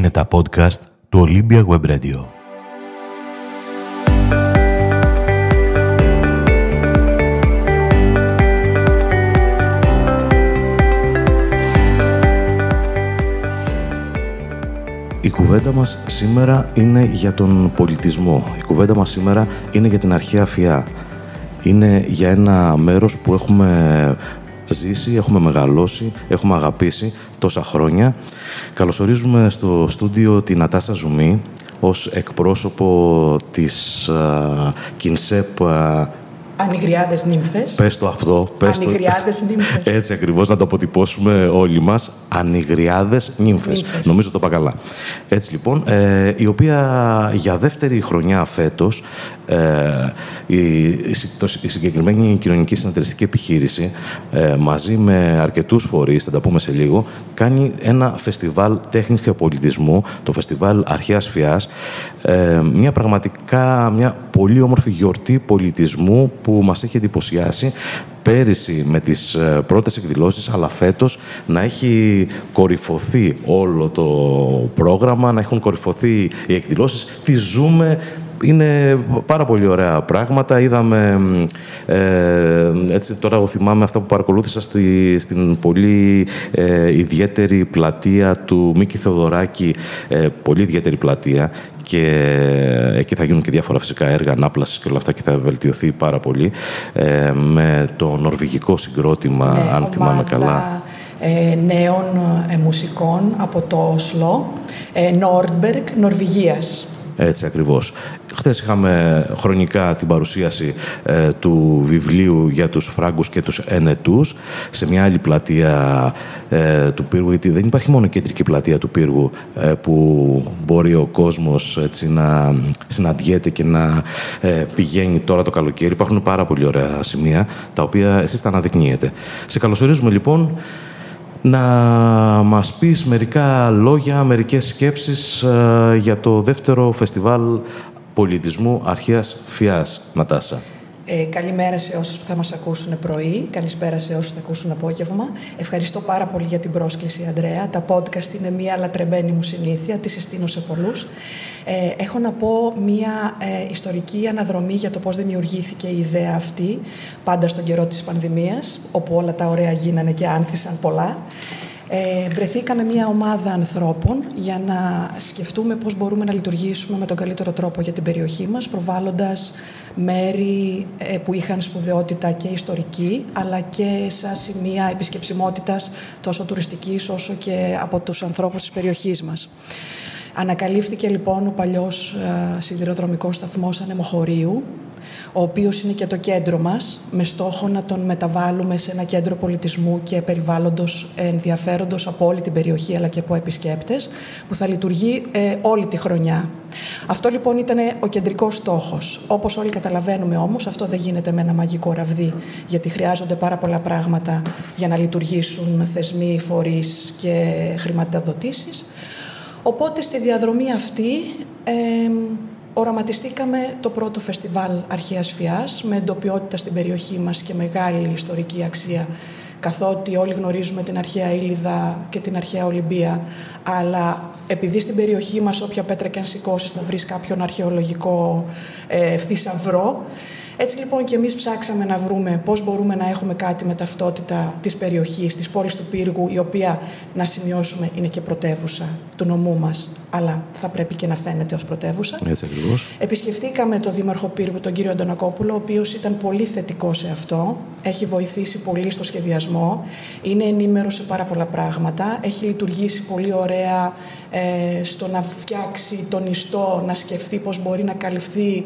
Είναι τα podcast του Olympia Web Radio. Η κουβέντα μας σήμερα είναι για τον πολιτισμό. Η κουβέντα μας σήμερα είναι για την αρχαία φιά. Είναι για ένα μέρος που έχουμε ζήσει, έχουμε μεγαλώσει, έχουμε αγαπήσει τόσα χρόνια. Καλωσορίζουμε στο στούντιο την Νατάσα Ζουμί ως εκπρόσωπο της uh, Κινσέπ Ανιγριάδε νύμφες. Πες το αυτό. Πες Ανιγριάδε νύμφες. Έτσι ακριβώς να το αποτυπώσουμε όλοι μας. Ανιγριάδε νύμφες. Νομίζω το είπα καλά. Έτσι λοιπόν, ε, η οποία για δεύτερη χρονιά φέτος ε, η, η, συγκεκριμένη κοινωνική συνεταιριστική επιχείρηση ε, μαζί με αρκετούς φορείς, θα τα πούμε σε λίγο, κάνει ένα φεστιβάλ τέχνης και πολιτισμού, το φεστιβάλ Αρχαίας Φιάς, ε, μια πραγματικά μια πολύ όμορφη γιορτή πολιτισμού που μας έχει εντυπωσιάσει πέρυσι με τις ε, πρώτες εκδηλώσεις, αλλά φέτος να έχει κορυφωθεί όλο το πρόγραμμα, να έχουν κορυφωθεί οι εκδηλώσεις. Τις ζούμε είναι πάρα πολύ ωραία πράγματα. Είδαμε, ε, έτσι τώρα εγώ θυμάμαι αυτά που παρακολούθησα στη, στην πολύ ε, ιδιαίτερη πλατεία του Μίκη Θεοδωράκη, ε, πολύ ιδιαίτερη πλατεία και εκεί θα γίνουν και διάφορα φυσικά έργα ανάπλασης και όλα αυτά και θα βελτιωθεί πάρα πολύ ε, με το νορβηγικό συγκρότημα, ναι, αν θυμάμαι καλά. Ε, νέων ε, μουσικών από το Όσλο, ε, Νόρντμπεργκ, Νορβηγίας. Έτσι ακριβώς. Χθες είχαμε χρονικά την παρουσίαση ε, του βιβλίου για τους Φράγκους και τους Ενετούς σε μια άλλη πλατεία ε, του πύργου, γιατί δεν υπάρχει μόνο κεντρική πλατεία του πύργου ε, που μπορεί ο κόσμος έτσι, να συναντιέται και να πηγαίνει τώρα το καλοκαίρι. Υπάρχουν πάρα πολύ ωραία σημεία, τα οποία εσείς τα αναδεικνύετε. Σε καλωσορίζουμε λοιπόν να μας πεις μερικά λόγια, μερικές σκέψεις ε, για το δεύτερο φεστιβάλ πολιτισμού αρχαίας Φιάς, Νατάσα. Ε, καλημέρα σε όσους θα μας ακούσουν πρωί, καλησπέρα σε όσους θα ακούσουν απόγευμα. Ευχαριστώ πάρα πολύ για την πρόσκληση, Αντρέα. Τα podcast είναι μια λατρεμένη μου συνήθεια, τη συστήνω σε πολλούς. Ε, έχω να πω μια ε, ιστορική αναδρομή για το πώς δημιουργήθηκε η ιδέα αυτή, πάντα στον καιρό της πανδημίας, όπου όλα τα ωραία γίνανε και άνθησαν πολλά. Ε, βρεθήκαμε μια ομάδα ανθρώπων για να σκεφτούμε πώς μπορούμε να λειτουργήσουμε με τον καλύτερο τρόπο για την περιοχή μας, προβάλλοντας μέρη ε, που είχαν σπουδαιότητα και ιστορική, αλλά και σαν σημεία επισκεψιμότητας τόσο τουριστικής όσο και από τους ανθρώπους της περιοχής μας. Ανακαλύφθηκε λοιπόν ο παλιός ε, σιδηροδρομικός σταθμός Ανεμοχωρίου, ο οποίος είναι και το κέντρο μας, με στόχο να τον μεταβάλουμε σε ένα κέντρο πολιτισμού και περιβάλλοντος ενδιαφέροντος από όλη την περιοχή αλλά και από επισκέπτες, που θα λειτουργεί ε, όλη τη χρονιά. Αυτό λοιπόν ήταν ο κεντρικός στόχος. Όπως όλοι καταλαβαίνουμε όμως, αυτό δεν γίνεται με ένα μαγικό ραβδί, γιατί χρειάζονται πάρα πολλά πράγματα για να λειτουργήσουν θεσμοί, φορείς και χρηματοδοτήσεις. Οπότε στη διαδρομή αυτή ε, οραματιστήκαμε το πρώτο φεστιβάλ αρχαίας φιάς με εντοπιότητα στην περιοχή μας και μεγάλη ιστορική αξία καθότι όλοι γνωρίζουμε την αρχαία Ήλιδα και την αρχαία Ολυμπία, αλλά επειδή στην περιοχή μας όποια πέτρα και αν σηκώσεις θα βρεις κάποιον αρχαιολογικό ε, θησαυρό, έτσι λοιπόν και εμείς ψάξαμε να βρούμε πώς μπορούμε να έχουμε κάτι με ταυτότητα της περιοχής, της πόλης του Πύργου, η οποία να σημειώσουμε είναι και πρωτεύουσα του νομού μας, αλλά θα πρέπει και να φαίνεται ως πρωτεύουσα. Έτσι ακριβώς. Επισκεφτήκαμε τον Δήμαρχο Πύργου, τον κύριο Αντωνακόπουλο, ο οποίος ήταν πολύ θετικός σε αυτό, έχει βοηθήσει πολύ στο σχεδιασμό, είναι ενήμερος σε πάρα πολλά πράγματα, έχει λειτουργήσει πολύ ωραία ε, στο να φτιάξει τον ιστό, να σκεφτεί πώς μπορεί να καλυφθεί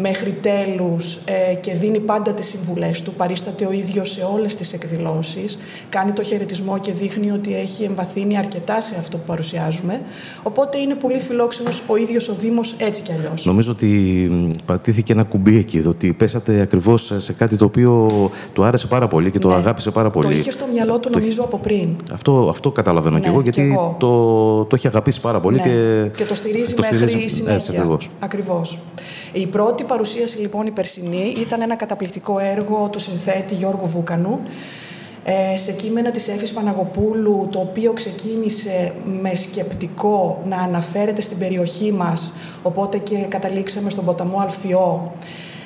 μέχρι τέλους ε, και δίνει πάντα τις συμβουλές του, παρίσταται ο ίδιος σε όλες τις εκδηλώσεις, κάνει το χαιρετισμό και δείχνει ότι έχει εμβαθύνει αρκετά σε αυτό που παρουσιάζουμε, οπότε είναι πολύ φιλόξενος ο ίδιος ο Δήμος έτσι κι αλλιώς. Νομίζω ότι πατήθηκε ένα κουμπί εκεί, ότι πέσατε ακριβώς σε κάτι το οποίο του άρεσε πάρα πολύ και το ναι. αγάπησε πάρα πολύ. Το είχε στο μυαλό του νομίζω από πριν. Αυτό, αυτό καταλαβαίνω ναι, και εγώ, γιατί Το, το έχει αγαπήσει πάρα πολύ. Ναι. Και, και το στηρίζει το μέχρι στηρίζει, συνέχεια. Έτσι, ακριβώς. ακριβώς. Η πρώτη παρουσίαση λοιπόν η περσινή ήταν ένα καταπληκτικό έργο του συνθέτη Γιώργου Βούκανου ε, σε κείμενα της Έφης Παναγοπούλου, το οποίο ξεκίνησε με σκεπτικό να αναφέρεται στην περιοχή μας, οπότε και καταλήξαμε στον ποταμό Αλφιό,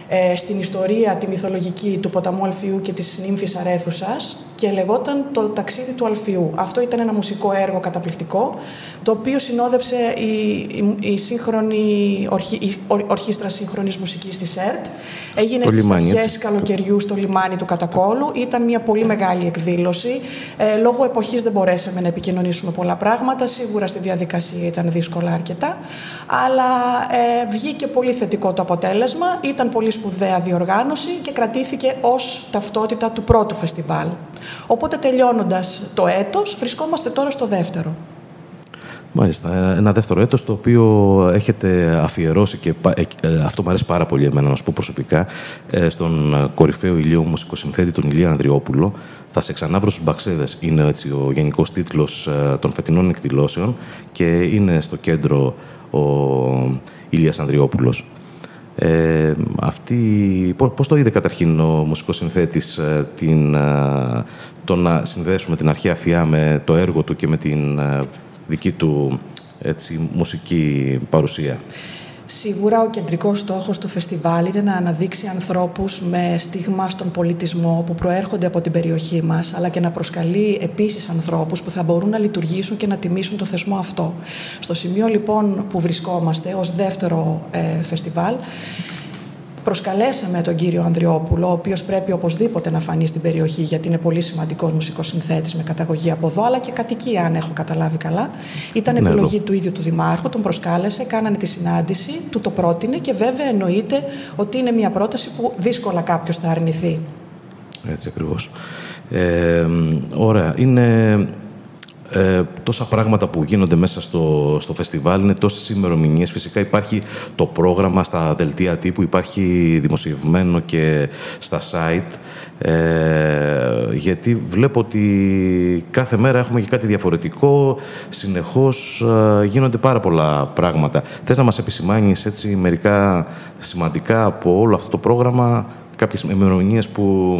ε, στην ιστορία τη μυθολογική του ποταμού Αλφιού και της νύμφης Αρέθουσας και λεγόταν το ταξίδι του Αλφιού. Αυτό ήταν ένα μουσικό έργο καταπληκτικό, το οποίο συνόδεψε η, η, η σύγχρονη ορχή, η ορχήστρα σύγχρονης μουσικής της ΕΡΤ. Έγινε στις αρχές καλοκαιριού στο λιμάνι του Κατακόλου. Ήταν μια πολύ μεγάλη εκδήλωση. Ε, λόγω εποχής δεν μπορέσαμε να επικοινωνήσουμε πολλά πράγματα. Σίγουρα στη διαδικασία ήταν δύσκολα αρκετά. Αλλά ε, βγήκε πολύ θετικό το αποτέλεσμα. Ήταν πολύ σπουδαία διοργάνωση και κρατήθηκε ως ταυτότητα του πρώτου φεστιβάλ. Οπότε τελειώνοντας το έτος, βρισκόμαστε τώρα στο δεύτερο. Μάλιστα. Ένα δεύτερο έτος το οποίο έχετε αφιερώσει και ε, ε, αυτό μου αρέσει πάρα πολύ εμένα να σου πω προσωπικά ε, στον κορυφαίο ηλιό μουσικοσυνθέτη τον Ηλία Ανδριόπουλο θα σε ξανάβρω στους Μπαξέδες είναι έτσι ο γενικός τίτλος των φετινών εκδηλώσεων και είναι στο κέντρο ο Ηλίας Ανδριόπουλος. Ε, αυτή, πώς το είδε καταρχήν ο μουσικός συνθέτης ε, την, ε, το να συνδέσουμε την αρχαία φιά με το έργο του και με την ε, δική του έτσι, μουσική παρουσία; Σίγουρα ο κεντρικός στόχος του φεστιβάλ είναι να αναδείξει ανθρώπους με στίγμα στον πολιτισμό που προέρχονται από την περιοχή μας, αλλά και να προσκαλεί επίσης ανθρώπους που θα μπορούν να λειτουργήσουν και να τιμήσουν το θεσμό αυτό. Στο σημείο λοιπόν που βρισκόμαστε ως δεύτερο ε, φεστιβάλ, Προσκαλέσαμε τον κύριο Ανδριόπουλο, ο οποίος πρέπει οπωσδήποτε να φανεί στην περιοχή, γιατί είναι πολύ σημαντικός μουσικός συνθέτης με καταγωγή από εδώ, αλλά και κατοικία, αν έχω καταλάβει καλά. Ήταν ναι, επιλογή του ίδιου του Δημάρχου, τον προσκάλεσε, κάνανε τη συνάντηση, του το πρότεινε και βέβαια εννοείται ότι είναι μια πρόταση που δύσκολα κάποιος θα αρνηθεί. Έτσι ακριβώς. Ε, ωραία. Είναι ε, τόσα πράγματα που γίνονται μέσα στο, στο φεστιβάλ, είναι τόσες ημερομηνίες. Φυσικά υπάρχει το πρόγραμμα στα δελτία τύπου, υπάρχει δημοσιευμένο και στα site. Ε, γιατί βλέπω ότι κάθε μέρα έχουμε και κάτι διαφορετικό, συνεχώς ε, γίνονται πάρα πολλά πράγματα. Θες να μας επισημάνεις έτσι μερικά σημαντικά από όλο αυτό το πρόγραμμα, κάποιες ημερομηνίες που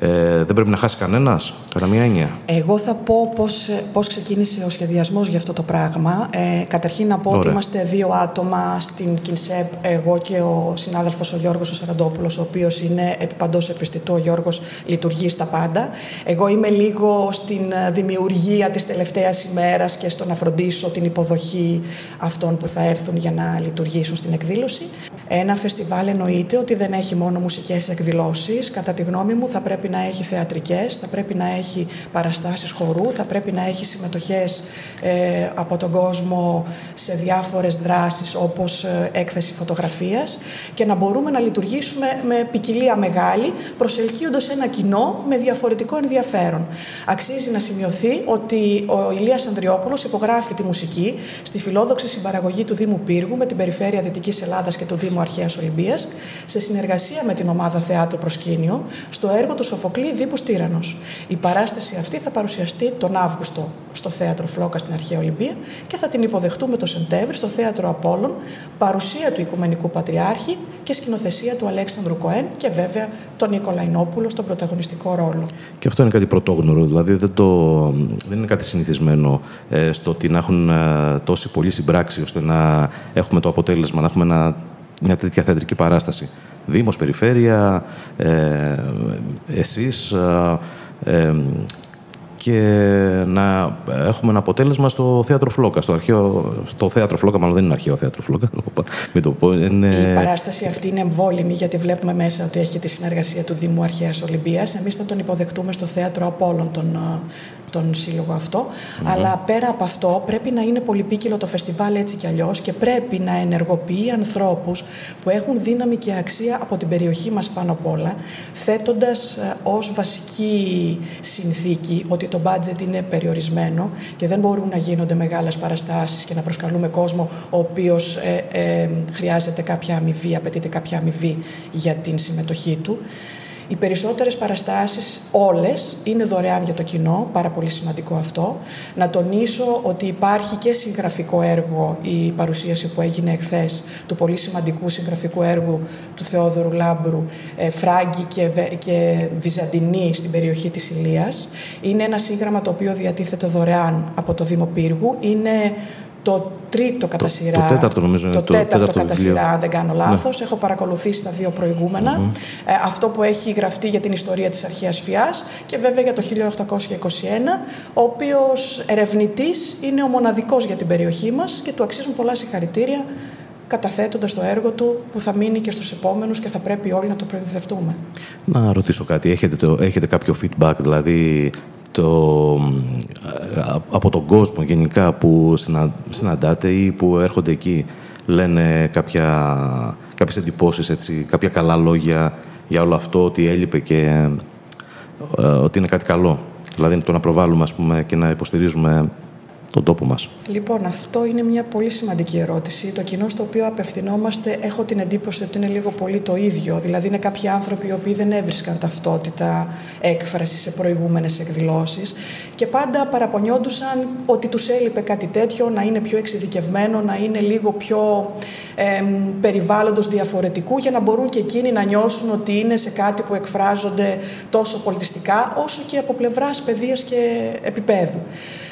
ε, δεν πρέπει να χάσει κανένας, κατά μία έννοια. Εγώ θα πω πώς πώς ξεκίνησε ο σχεδιασμός για αυτό το πράγμα. Ε, καταρχήν να πω ότι είμαστε δύο άτομα στην ΚΙΝΣΕΠ, εγώ και ο συνάδελφος ο Γιώργος ο Σαραντόπουλος, ο οποίος είναι επιπαντό επιστητού. Ο Γιώργος λειτουργεί στα πάντα. Εγώ είμαι λίγο στην δημιουργία της τελευταίας ημέρας και στο να φροντίσω την υποδοχή αυτών που θα έρθουν για να λειτουργήσουν στην εκδήλωση. Ένα φεστιβάλ εννοείται ότι δεν έχει μόνο μουσικές εκδηλώσεις. Κατά τη γνώμη μου, θα πρέπει να έχει θεατρικές, θα πρέπει να έχει παραστάσεις χορού, θα πρέπει να έχει συμμετοχές ε, από τον κόσμο σε διάφορες δράσεις όπως ε, έκθεση φωτογραφίας και να μπορούμε να λειτουργήσουμε με ποικιλία μεγάλη, προσελκύοντας ένα κοινό με διαφορετικό ενδιαφέρον. Αξίζει να σημειωθεί ότι ο Ηλίας Ανδριόπουλος υπογράφει τη μουσική στη φιλόδοξη συμπαραγωγή του Δήμου Πύργου με την Περιφέρεια Δυτικής Ελλάδας και του Δήμου Αρχαίας Ολυμπίας σε συνεργασία με την ομάδα Θεάτρου Προσκήνιο στο έργο του Σοφοκλή Δίπους Τύρανος. Η παράσταση αυτή θα παρουσιαστεί τον Αύγουστο στο Θέατρο Φλόκα στην Αρχαία Ολυμπία και θα την υποδεχτούμε το Σεπτέμβρη στο Θέατρο Απόλλων, παρουσία του Οικουμενικού Πατριάρχη και σκηνοθεσία του Αλέξανδρου Κοέν και βέβαια τον Νικολαϊνόπουλο στον πρωταγωνιστικό ρόλο. Και αυτό είναι κάτι πρωτόγνωρο, δηλαδή δεν, το, δεν είναι κάτι συνηθισμένο ε, στο ότι να έχουν ε, τόση πολλοί συμπράξει ώστε να έχουμε το αποτέλεσμα, να έχουμε ένα, μια τέτοια θεατρική παράσταση. Δήμος, Περιφέρεια, ε, εσείς ε, ε, και να έχουμε ένα αποτέλεσμα στο θέατρο Φλόκα. Στο, αρχαίο, στο θέατρο Φλόκα, μάλλον δεν είναι αρχαίο θέατρο Φλόκα. Μην το πω, είναι... Η παράσταση αυτή είναι εμβόλυμη, γιατί βλέπουμε μέσα ότι έχει τη συνεργασία του Δήμου Αρχαίας Ολυμπίας. Εμείς θα τον υποδεχτούμε στο θέατρο Απόλων τον τον σύλλογο αυτό. Αλλά πέρα από αυτό πρέπει να είναι πολυπίκυλο το φεστιβάλ έτσι κι αλλιώς και πρέπει να ενεργοποιεί ανθρώπους που έχουν δύναμη και αξία από την περιοχή μας πάνω απ' όλα, θέτοντας ε, ως βασική συνθήκη ότι το μπάτζετ είναι περιορισμένο και δεν μπορούν να γίνονται μεγάλες παραστάσεις και να προσκαλούμε κόσμο ο οποίος ε, ε, χρειάζεται κάποια αμοιβή, απαιτείται κάποια αμοιβή για την συμμετοχή του. Οι περισσότερες παραστάσεις, όλες, είναι δωρεάν για το κοινό, πάρα πολύ σημαντικό αυτό. Να τονίσω ότι υπάρχει και συγγραφικό έργο, η παρουσίαση που έγινε εχθές, του πολύ σημαντικού συγγραφικού έργου του Θεόδωρου Λάμπρου, ε, Φράγκη και, και Βυζαντινή στην περιοχή της Ηλίας. Είναι ένα σύγγραμμα το οποίο διατίθεται δωρεάν από το Δήμο Πύργου. Είναι το τρίτο κατά σειρά. Το, τέταρτο νομίζω είναι το, τέταρτο, τέταρτο κατά σειρά, αν δεν κάνω λάθος. Ναι. Έχω παρακολουθήσει τα δύο προηγουμενα Ε, αυτό που έχει γραφτεί για την ιστορία της αρχαίας Φιάς και βέβαια για το 1821, ο οποίος ερευνητής είναι ο μοναδικός για την περιοχή μας και του αξίζουν πολλά συγχαρητήρια καταθέτοντας το έργο του που θα μείνει και στους επόμενους και θα πρέπει όλοι να το προμηθευτούμε. Να ρωτήσω κάτι. Έχετε, το, έχετε κάποιο feedback, δηλαδή το, από τον κόσμο γενικά που συναντάτε ή που έρχονται εκεί λένε κάποια, κάποιες εντυπώσεις, έτσι, κάποια καλά λόγια για όλο αυτό, ότι έλειπε και ε, ότι είναι κάτι καλό. Δηλαδή το να προβάλλουμε ας πούμε, και να υποστηρίζουμε τον τόπο μας. Λοιπόν, αυτό είναι μια πολύ σημαντική ερώτηση. Το κοινό στο οποίο απευθυνόμαστε έχω την εντύπωση ότι είναι λίγο πολύ το ίδιο. Δηλαδή είναι κάποιοι άνθρωποι οι οποίοι δεν έβρισκαν ταυτότητα έκφρασης σε προηγούμενες εκδηλώσεις και πάντα παραπονιόντουσαν ότι τους έλειπε κάτι τέτοιο, να είναι πιο εξειδικευμένο, να είναι λίγο πιο ε, περιβάλλοντος διαφορετικού για να μπορούν και εκείνοι να νιώσουν ότι είναι σε κάτι που εκφράζονται τόσο πολιτιστικά όσο και από πλευράς παιδείας και επίπεδου.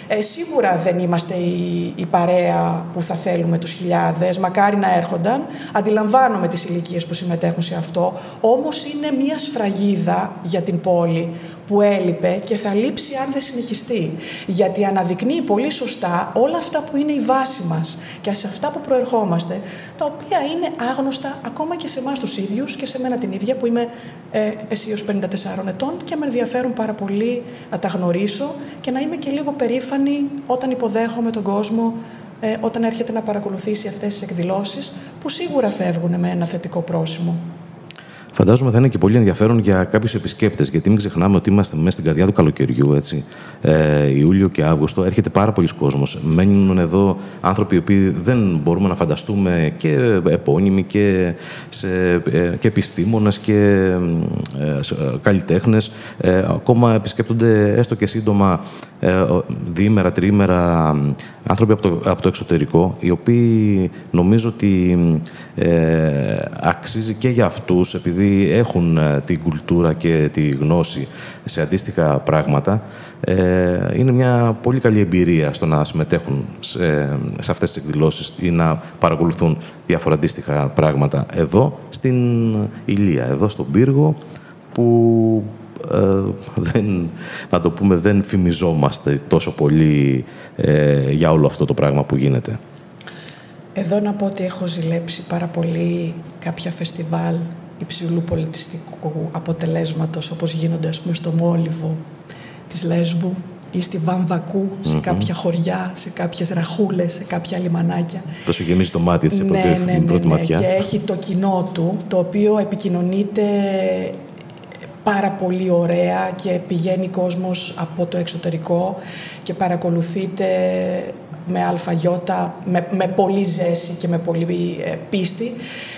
Ε, σίγουρα δεν είμαστε η, η, παρέα που θα θέλουμε τους χιλιάδες, μακάρι να έρχονταν. Αντιλαμβάνομαι τις ηλικίες που συμμετέχουν σε αυτό, όμως είναι μια σφραγίδα για την πόλη που έλειπε και θα λείψει αν δεν συνεχιστεί. Γιατί αναδεικνύει πολύ σωστά όλα αυτά που είναι η βάση μας και σε αυτά που προερχόμαστε, τα οποία είναι άγνωστα ακόμα και σε εμάς τους ίδιους και σε μένα την ίδια που είμαι ε, αισίως 54 ετών και με ενδιαφέρουν πάρα πολύ να τα γνωρίσω και να είμαι και λίγο περήφανη όταν υποδέχομαι τον κόσμο ε, όταν έρχεται να παρακολουθήσει αυτές τις εκδηλώσεις που σίγουρα φεύγουν με ένα θετικό πρόσημο. Φαντάζομαι θα είναι και πολύ ενδιαφέρον για κάποιους επισκέπτες, γιατί μην ξεχνάμε ότι είμαστε μέσα στην καρδιά του καλοκαιριού, έτσι. Ε, Ιούλιο και Αύγουστο. Έρχεται πάρα πολλοί κόσμος. Μένουν εδώ άνθρωποι οι οποίοι δεν μπορούμε να φανταστούμε και επώνυμοι και, σε, ε, και επιστήμονες και ε, ε καλλιτέχνες. Ε, ακόμα επισκέπτονται έστω και σύντομα ε, διήμερα, τριήμερα άνθρωποι από το, από το εξωτερικό, οι οποίοι νομίζω ότι ε, αξίζει και για αυτούς, επειδή έχουν ε, την κουλτούρα και τη γνώση σε αντίστοιχα πράγματα, ε, είναι μια πολύ καλή εμπειρία στο να συμμετέχουν σε, σε αυτές τις εκδηλώσεις ή να παρακολουθούν διάφορα αντίστοιχα πράγματα εδώ στην Ηλία, εδώ στον Πύργο, που ε, δεν, να το πούμε, δεν φημιζόμαστε τόσο πολύ ε, για όλο αυτό το πράγμα που γίνεται. Εδώ να πω ότι έχω ζηλέψει πάρα πολύ κάποια φεστιβάλ υψηλού πολιτιστικού αποτελέσματος όπως γίνονται ας πούμε στο Μόλιβο της Λέσβου ή στη Βαμβακού, σε κάποια χωριά, σε κάποιες ραχούλες, σε κάποια λιμανάκια. Τόσο γεμίζει το μάτι της ναι, ναι, ναι, πρώτη ναι, ματιά. Και έχει το κοινό του, το οποίο επικοινωνείται πάρα πολύ ωραία και πηγαίνει κόσμος από το εξωτερικό και παρακολουθείτε με αλφαγιώτα, με, με πολύ ζέση και με πολύ ε, πίστη.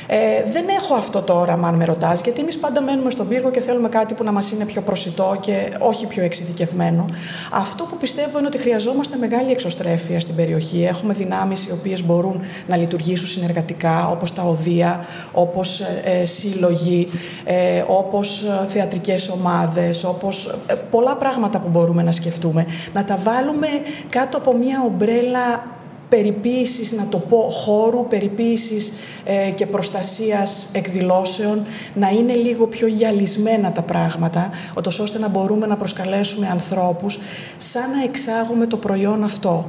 Ε, δεν έχω αυτό το όραμα, αν με ρωτάς, γιατί εμείς πάντα μένουμε στον πύργο και θέλουμε κάτι που να μας είναι πιο προσιτό και όχι πιο εξειδικευμένο. Αυτό που πιστεύω είναι ότι χρειαζόμαστε μεγάλη εξωστρέφεια στην περιοχή. Έχουμε δυνάμεις οι οποίες μπορούν να λειτουργήσουν συνεργατικά, όπως τα οδεία, όπως ε, ε, σύλλογοι, ε, όπως ε, θεατρικές ομάδες, όπως ε, πολλά πράγματα που μπορούμε να σκεφτούμε. Να τα βάλουμε κάτω από μια ομπρέλα περιποίησης, να το πω, χώρου, περιποίησης ε, και προστασίας εκδηλώσεων, να είναι λίγο πιο γυαλισμένα τα πράγματα, ώστε να μπορούμε να προσκαλέσουμε ανθρώπους σαν να εξάγουμε το προϊόν αυτό.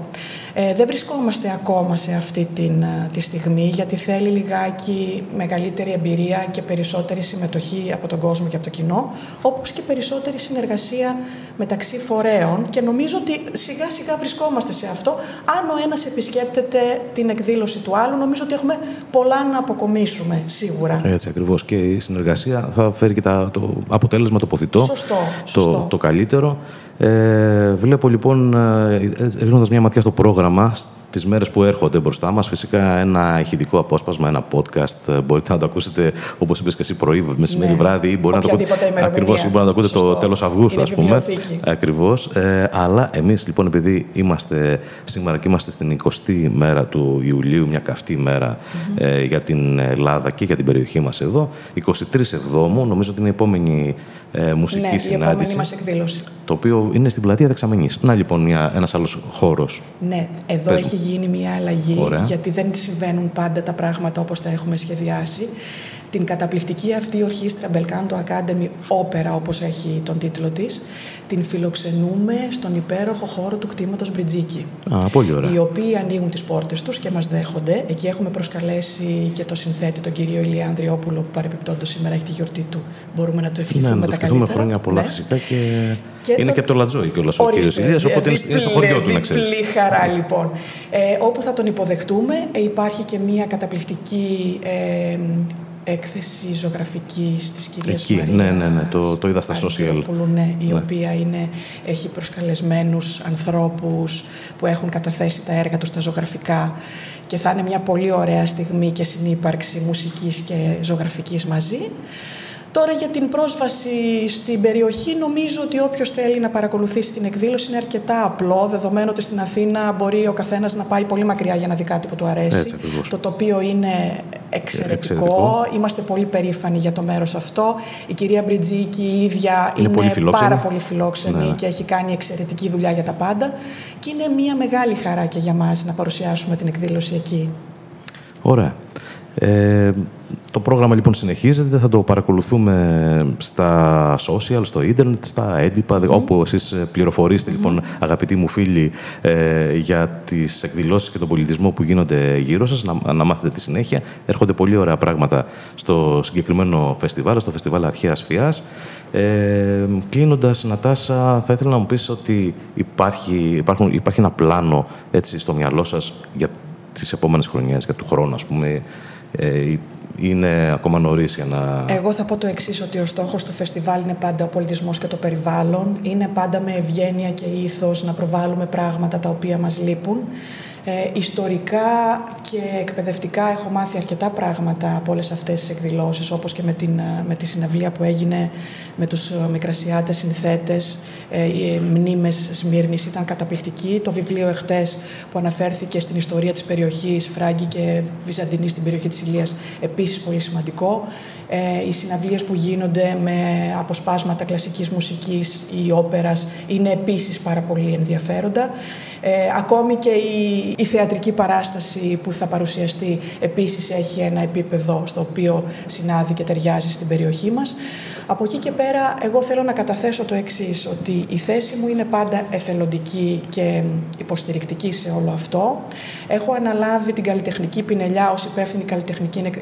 Ε, δεν βρισκόμαστε ακόμα σε αυτή την, ε, τη στιγμή, γιατί θέλει λιγάκι μεγαλύτερη εμπειρία και περισσότερη συμμετοχή από τον κόσμο και από το κοινό, όπως και περισσότερη συνεργασία μεταξύ φορέων και νομίζω ότι σιγά σιγά βρισκόμαστε σε αυτό. Αν ο ένας επισκέπτεται την εκδήλωση του άλλου, νομίζω ότι έχουμε πολλά να αποκομίσουμε σίγουρα. Έτσι ακριβώς και η συνεργασία θα φέρει και το αποτέλεσμα το σωστό, το, το καλύτερο. Ε, βλέπω λοιπόν, ε, ρίχνοντας μια ματιά στο πρόγραμμα, τις μέρες που έρχονται μπροστά μας. Φυσικά ένα ηχητικό απόσπασμα, ένα podcast. Ε, μπορείτε να το ακούσετε, όπως είπες και εσύ, πρωί, μεσημέρι, ναι. βράδυ. Ή μπορεί να το ακούτε, ακριβώς, ή μπορεί να το ακούτε το τέλος Αυγούστου, ας πούμε. Ακριβώς. Ε, αλλά εμείς, λοιπόν, επειδή είμαστε σήμερα και είμαστε στην 20η μέρα του Ιουλίου, μια καυτή μέρα ε, για την Ελλάδα και για την περιοχή μας εδώ, 23 Εβδόμου, νομίζω ότι είναι η επόμενη ε, μουσική ναι, συνάντηση. η επόμενη μας εκδήλωση. Το οποίο είναι στην πλατεία Δεξαμενής. Να λοιπόν μια, ένας άλλος χώρος. Ναι, εδώ έχει γίνει μια αλλαγή, γιατί δεν συμβαίνουν πάντα τα πράγματα όπως τα έχουμε σχεδιάσει την καταπληκτική αυτή ορχήστρα Belcanto Academy Opera, όπως έχει τον τίτλο της, την φιλοξενούμε στον υπέροχο χώρο του κτήματος Μπριτζίκη. Α, πολύ ωραία. Οι οποίοι ανοίγουν τις πόρτες τους και μας δέχονται. Εκεί έχουμε προσκαλέσει και το συνθέτη, τον κύριο Ηλία Ανδριόπουλο, που παρεπιπτόντως σήμερα έχει τη γιορτή του. Μπορούμε να το ευχηθούμε ναι, να το τα χρόνια πολλά ναι. φυσικά και, και είναι το... και από το Λατζόι και ο κύριος Ηλίας, οπότε διπλή, είναι στο χωριό του να ξέρεις. Διπλή χαρά λοιπόν. Ε, όπου θα τον υποδεχτούμε, ε, υπάρχει και μια καταπληκτική ε, έκθεση ζωγραφικής της κυρίας Εκεί, Μαρία ναι, ναι, ναι, το, το είδα στα social. Ναι, η ναι. οποία είναι, έχει προσκαλεσμένους ανθρώπους που έχουν καταθέσει τα έργα τους στα ζωγραφικά και θα είναι μια πολύ ωραία στιγμή και συνύπαρξη μουσικής και ζωγραφικής μαζί. Τώρα για την πρόσβαση στην περιοχή νομίζω ότι όποιος θέλει να παρακολουθήσει την εκδήλωση είναι αρκετά απλό, δεδομένου ότι στην Αθήνα μπορεί ο καθένας να πάει πολύ μακριά για να δει κάτι που του αρέσει. Έτσι, το τοπίο είναι εξαιρετικό. Είμαστε πολύ περήφανοι για το μέρος αυτό. Η κυρία Μπριτζίκη η ίδια είναι, πάρα πολύ φιλόξενη ναι. και έχει κάνει εξαιρετική δουλειά για τα πάντα. Και είναι μια μεγάλη χαρά και για μας να παρουσιάσουμε την εκδήλωση εκεί. Ωραία. Ε, το πρόγραμμα λοιπόν συνεχίζεται, θα το παρακολουθούμε στα social, στο ίντερνετ, στα έντυπα, mm. όπου εσείς πληροφορείστε λοιπόν αγαπητοί μου φίλοι ε, για τις εκδηλώσεις και τον πολιτισμό που γίνονται γύρω σας, να, να μάθετε τη συνέχεια. Έρχονται πολύ ωραία πράγματα στο συγκεκριμένο φεστιβάλ, στο φεστιβάλ Αρχαίας Φιάς. Ε, Κλείνοντας, Νατάσα, θα ήθελα να μου πεις ότι υπάρχει, υπάρχουν, υπάρχει ένα πλάνο έτσι, στο μυαλό σας για τις επόμενες χρονιές, για του χρόνου, ας πούμε, ε, είναι ακόμα νωρίς για να. Εγώ θα πω το εξής, ότι ο στόχος του φεστιβάλ είναι πάντα ο πολιτισμός και το περιβάλλον. Είναι πάντα με ευγένεια και ήθος να προβάλλουμε πράγματα τα οποία μας λείπουν. Ε, ιστορικά και εκπαιδευτικά έχω μάθει αρκετά πράγματα από όλες αυτές τις εκδηλώσεις, όπως και με, την, ε, με τη συναυλία που έγινε με τους ε, μικρασιάτες συνθέτες, ε, οι μνήμες Σμύρνης ήταν καταπληκτική. Το βιβλίο εχθές που αναφέρθηκε στην ιστορία της περιοχής, Φράγκη και Βυζαντινής στην περιοχή της Ηλίας, επίσης πολύ σημαντικό. Ε, οι συναυλίες που γίνονται με αποσπάσματα κλασικής μουσικής ή όπερας είναι επίσης πάρα πολύ ενδιαφέροντα. Ε, ακόμη και η, η θεατρική παράσταση που θα παρουσιαστεί επίσης έχει ένα επίπεδο στο οποίο συνάδει και ταιριάζει στην περιοχή μας. Από εκεί και πέρα εγώ θέλω να καταθέσω το εξής ότι η θέση μου είναι πάντα εθελοντική και υποστηρικτική σε όλο αυτό. Έχω αναλάβει την καλλιτεχνική πινελιά ως υπεύθυνη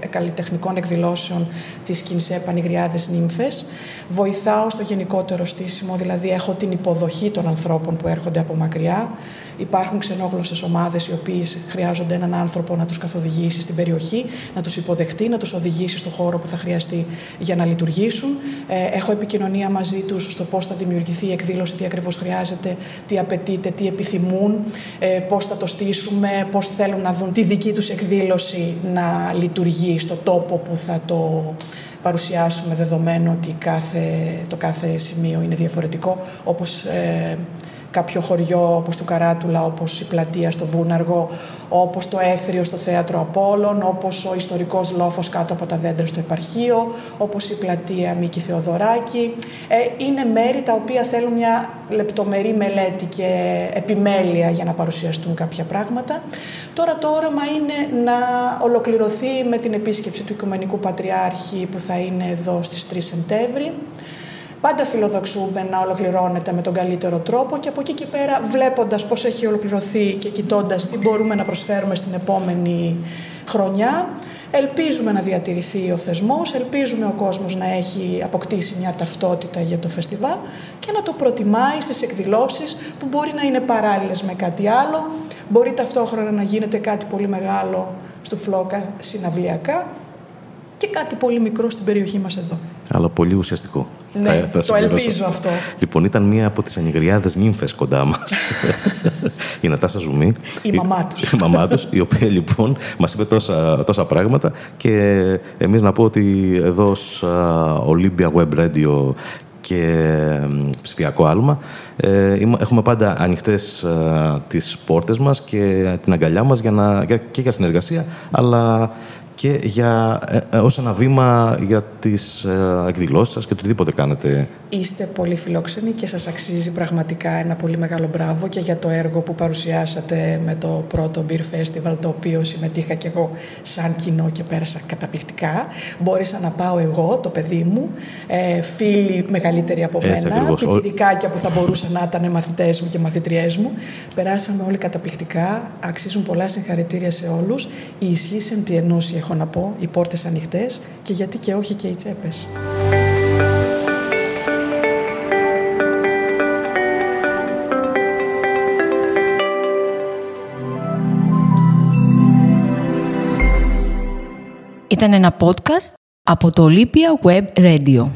καλλιτεχνικών εκδηλώσεων της ΚΙΝΣΕ Πανηγριάδες Νύμφες. Βοηθάω στο γενικότερο στήσιμο, δηλαδή έχω την υποδοχή των ανθρώπων που έρχονται από μακριά. Υπάρχουν ξενόγλωσσες ομάδες οι οποίες χρειάζονται έναν άνθρωπο να τους καθοδηγήσει στην περιοχή, να τους υποδεχτεί, να τους οδηγήσει στο χώρο που θα χρειαστεί για να λειτουργήσουν. Ε, έχω επικοινωνία μαζί τους στο πώς θα δημιουργηθεί η εκδήλωση, τι ακριβώς χρειάζεται, τι απαιτείται, τι επιθυμούν, ε, πώς θα το στήσουμε, πώς θέλουν να δουν τη δική τους εκδήλωση να λειτουργεί στο τόπο που θα το παρουσιάσουμε δεδομένου ότι κάθε, το κάθε σημείο είναι διαφορετικό, όπως ε, κάποιο χωριό όπως το Καράτουλα, όπως η πλατεία στο Βούναργο, όπως το Έθριο στο Θέατρο Απόλλων, όπως ο ιστορικός λόφος κάτω από τα δέντρα στο επαρχείο, όπως η πλατεία Μίκη Θεοδωράκη. Ε, είναι μέρη τα οποία θέλουν μια λεπτομερή μελέτη και επιμέλεια για να παρουσιαστούν κάποια πράγματα. Τώρα το όραμα είναι να ολοκληρωθεί με την επίσκεψη του Οικουμενικού Πατριάρχη που θα είναι εδώ στις 3 Σεπτέμβρη. Πάντα φιλοδοξούμε να ολοκληρώνεται με τον καλύτερο τρόπο και από εκεί και πέρα βλέποντας πώς έχει ολοκληρωθεί και κοιτώντας τι μπορούμε να προσφέρουμε στην επόμενη χρονιά, ελπίζουμε να διατηρηθεί ο θεσμός, ελπίζουμε ο κόσμος να έχει αποκτήσει μια ταυτότητα για το φεστιβάλ και να το προτιμάει στις εκδηλώσεις που μπορεί να είναι παράλληλες με κάτι άλλο, μπορεί ταυτόχρονα να γίνεται κάτι πολύ μεγάλο στο φλόκα συναυλιακά και κάτι πολύ μικρό στην περιοχή μας εδώ. Αλλά πολύ ουσιαστικό. Ναι, θα, το ελπίζω αυτό. Λοιπόν, ήταν μία από τις ανηγριάδες νύμφες κοντά μας. η Νατάσα Ζουμί. Η μαμά τους. Η μαμά τους, η οποία λοιπόν μας είπε τόσα, τόσα πράγματα και εμείς να πω ότι εδώ ως Olympia Web Radio και ψηφιακό άλμα. Ε, έχουμε πάντα ανοιχτές ε, τις πόρτες μας και την αγκαλιά μας για να, και για συνεργασία, αλλά και για, ε, ε, ως ένα βήμα για τις ε, εκδηλώσεις σας και οτιδήποτε κάνετε. Είστε πολύ φιλόξενοι και σας αξίζει πραγματικά ένα πολύ μεγάλο μπράβο και για το έργο που παρουσιάσατε με το πρώτο Beer Festival, το οποίο συμμετείχα και εγώ σαν κοινό και πέρασα καταπληκτικά. Μπόρεσα να πάω εγώ, το παιδί μου, ε, φίλοι μεγαλύτεροι από Έτσι, μένα, ακριβώς. πιτσιρικάκια που θα μπορούσαν να ήταν μαθητές μου και μαθητριές μου. Περάσαμε όλοι καταπληκτικά, αξίζουν πολλά συγχαρητήρια σε όλους. Η ισχύ εν τη ενώση έχω να πω, οι πόρτες ανοιχτές και γιατί και όχι και οι τσέπες. Ήταν ένα podcast από το Olympia Web Radio.